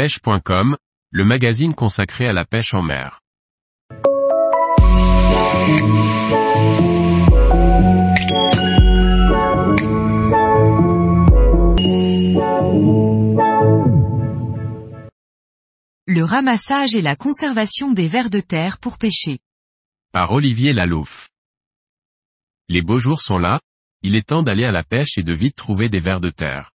pêche.com, le magazine consacré à la pêche en mer. Le ramassage et la conservation des vers de terre pour pêcher. Par Olivier Lalouf. Les beaux jours sont là, il est temps d'aller à la pêche et de vite trouver des vers de terre.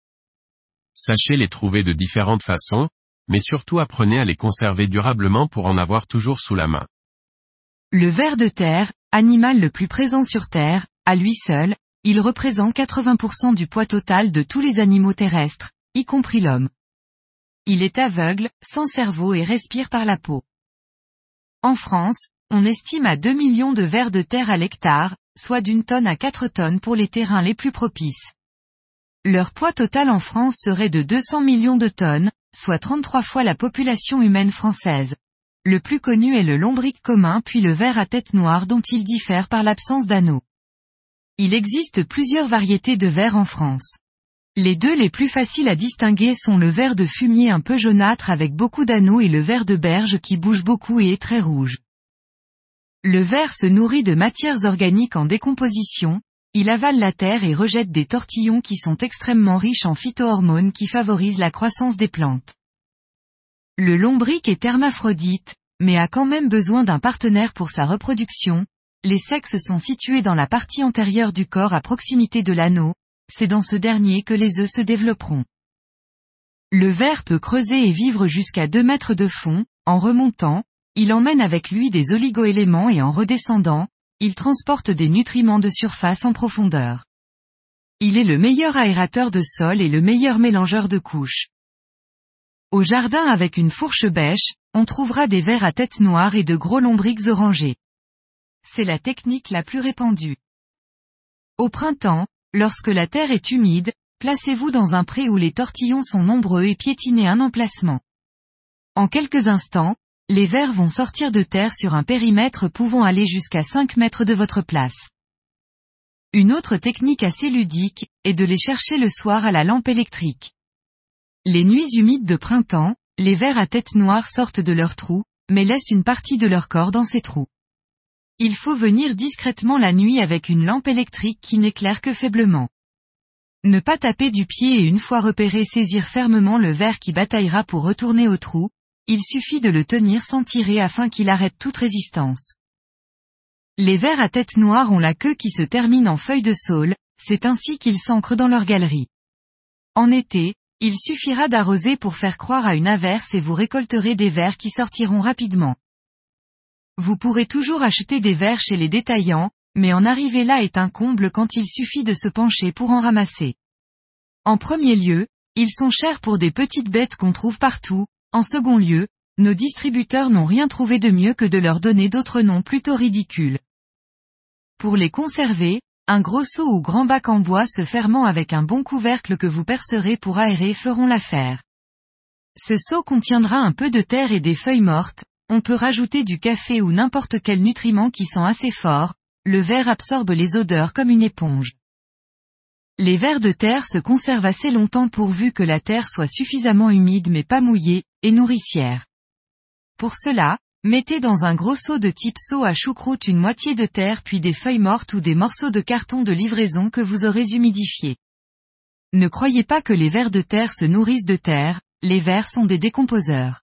Sachez les trouver de différentes façons, mais surtout apprenez à les conserver durablement pour en avoir toujours sous la main. Le ver de terre, animal le plus présent sur Terre, à lui seul, il représente 80% du poids total de tous les animaux terrestres, y compris l'homme. Il est aveugle, sans cerveau et respire par la peau. En France, on estime à 2 millions de vers de terre à l'hectare, soit d'une tonne à 4 tonnes pour les terrains les plus propices. Leur poids total en France serait de 200 millions de tonnes, soit 33 fois la population humaine française. Le plus connu est le lombric commun puis le ver à tête noire dont il diffère par l'absence d'anneaux. Il existe plusieurs variétés de vers en France. Les deux les plus faciles à distinguer sont le ver de fumier un peu jaunâtre avec beaucoup d'anneaux et le ver de berge qui bouge beaucoup et est très rouge. Le ver se nourrit de matières organiques en décomposition, il avale la terre et rejette des tortillons qui sont extrêmement riches en phytohormones qui favorisent la croissance des plantes. Le lombric est hermaphrodite, mais a quand même besoin d'un partenaire pour sa reproduction. Les sexes sont situés dans la partie antérieure du corps à proximité de l'anneau, c'est dans ce dernier que les œufs se développeront. Le ver peut creuser et vivre jusqu'à 2 mètres de fond, en remontant, il emmène avec lui des oligoéléments et en redescendant, il transporte des nutriments de surface en profondeur. Il est le meilleur aérateur de sol et le meilleur mélangeur de couches. Au jardin avec une fourche bêche, on trouvera des vers à tête noire et de gros lombrics orangés. C'est la technique la plus répandue. Au printemps, lorsque la terre est humide, placez-vous dans un pré où les tortillons sont nombreux et piétinez un emplacement. En quelques instants, les vers vont sortir de terre sur un périmètre pouvant aller jusqu'à 5 mètres de votre place. Une autre technique assez ludique, est de les chercher le soir à la lampe électrique. Les nuits humides de printemps, les vers à tête noire sortent de leurs trous, mais laissent une partie de leur corps dans ces trous. Il faut venir discrètement la nuit avec une lampe électrique qui n'éclaire que faiblement. Ne pas taper du pied et une fois repéré saisir fermement le ver qui bataillera pour retourner au trou, il suffit de le tenir sans tirer afin qu'il arrête toute résistance. Les vers à tête noire ont la queue qui se termine en feuille de saule, c'est ainsi qu'ils s'ancrent dans leur galerie. En été, il suffira d'arroser pour faire croire à une averse et vous récolterez des vers qui sortiront rapidement. Vous pourrez toujours acheter des vers chez les détaillants, mais en arriver là est un comble quand il suffit de se pencher pour en ramasser. En premier lieu, ils sont chers pour des petites bêtes qu'on trouve partout, en second lieu, nos distributeurs n'ont rien trouvé de mieux que de leur donner d'autres noms plutôt ridicules. Pour les conserver, un gros seau ou grand bac en bois se fermant avec un bon couvercle que vous percerez pour aérer feront l'affaire. Ce seau contiendra un peu de terre et des feuilles mortes, on peut rajouter du café ou n'importe quel nutriment qui sent assez fort, le verre absorbe les odeurs comme une éponge. Les vers de terre se conservent assez longtemps pourvu que la terre soit suffisamment humide mais pas mouillée, et nourricière. Pour cela, mettez dans un gros seau de type seau à choucroute une moitié de terre puis des feuilles mortes ou des morceaux de carton de livraison que vous aurez humidifiés. Ne croyez pas que les vers de terre se nourrissent de terre, les vers sont des décomposeurs.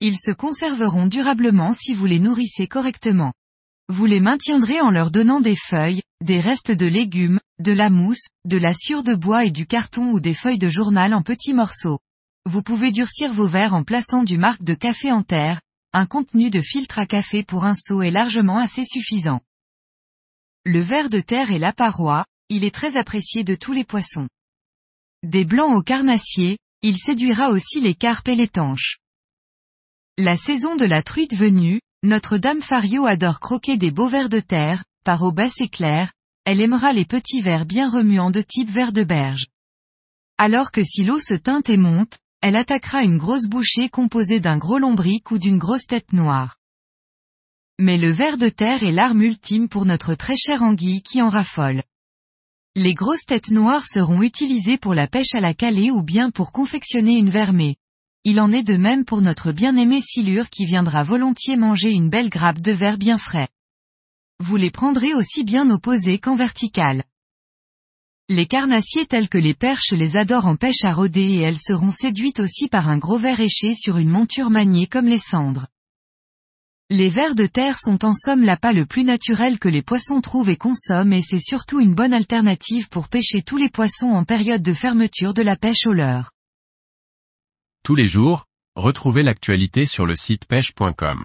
Ils se conserveront durablement si vous les nourrissez correctement. Vous les maintiendrez en leur donnant des feuilles, des restes de légumes, de la mousse, de la sciure de bois et du carton ou des feuilles de journal en petits morceaux. Vous pouvez durcir vos verres en plaçant du marc de café en terre, un contenu de filtre à café pour un seau est largement assez suffisant. Le ver de terre est la paroi, il est très apprécié de tous les poissons. Des blancs au carnassier, il séduira aussi les carpes et les tanches. La saison de la truite venue, notre-Dame Fario adore croquer des beaux vers de terre, par eau basse et claire, elle aimera les petits vers bien remuants de type vers de berge. Alors que si l'eau se teinte et monte, elle attaquera une grosse bouchée composée d'un gros lombric ou d'une grosse tête noire. Mais le ver de terre est l'arme ultime pour notre très chère anguille qui en raffole. Les grosses têtes noires seront utilisées pour la pêche à la calée ou bien pour confectionner une vermée. Il en est de même pour notre bien-aimé silure qui viendra volontiers manger une belle grappe de verre bien frais. Vous les prendrez aussi bien opposées qu'en verticale. Les carnassiers tels que les perches les adorent en pêche à rôder et elles seront séduites aussi par un gros verre éché sur une monture maniée comme les cendres. Les vers de terre sont en somme l'appât le plus naturel que les poissons trouvent et consomment et c'est surtout une bonne alternative pour pêcher tous les poissons en période de fermeture de la pêche au leurre. Tous les jours, retrouvez l'actualité sur le site pêche.com.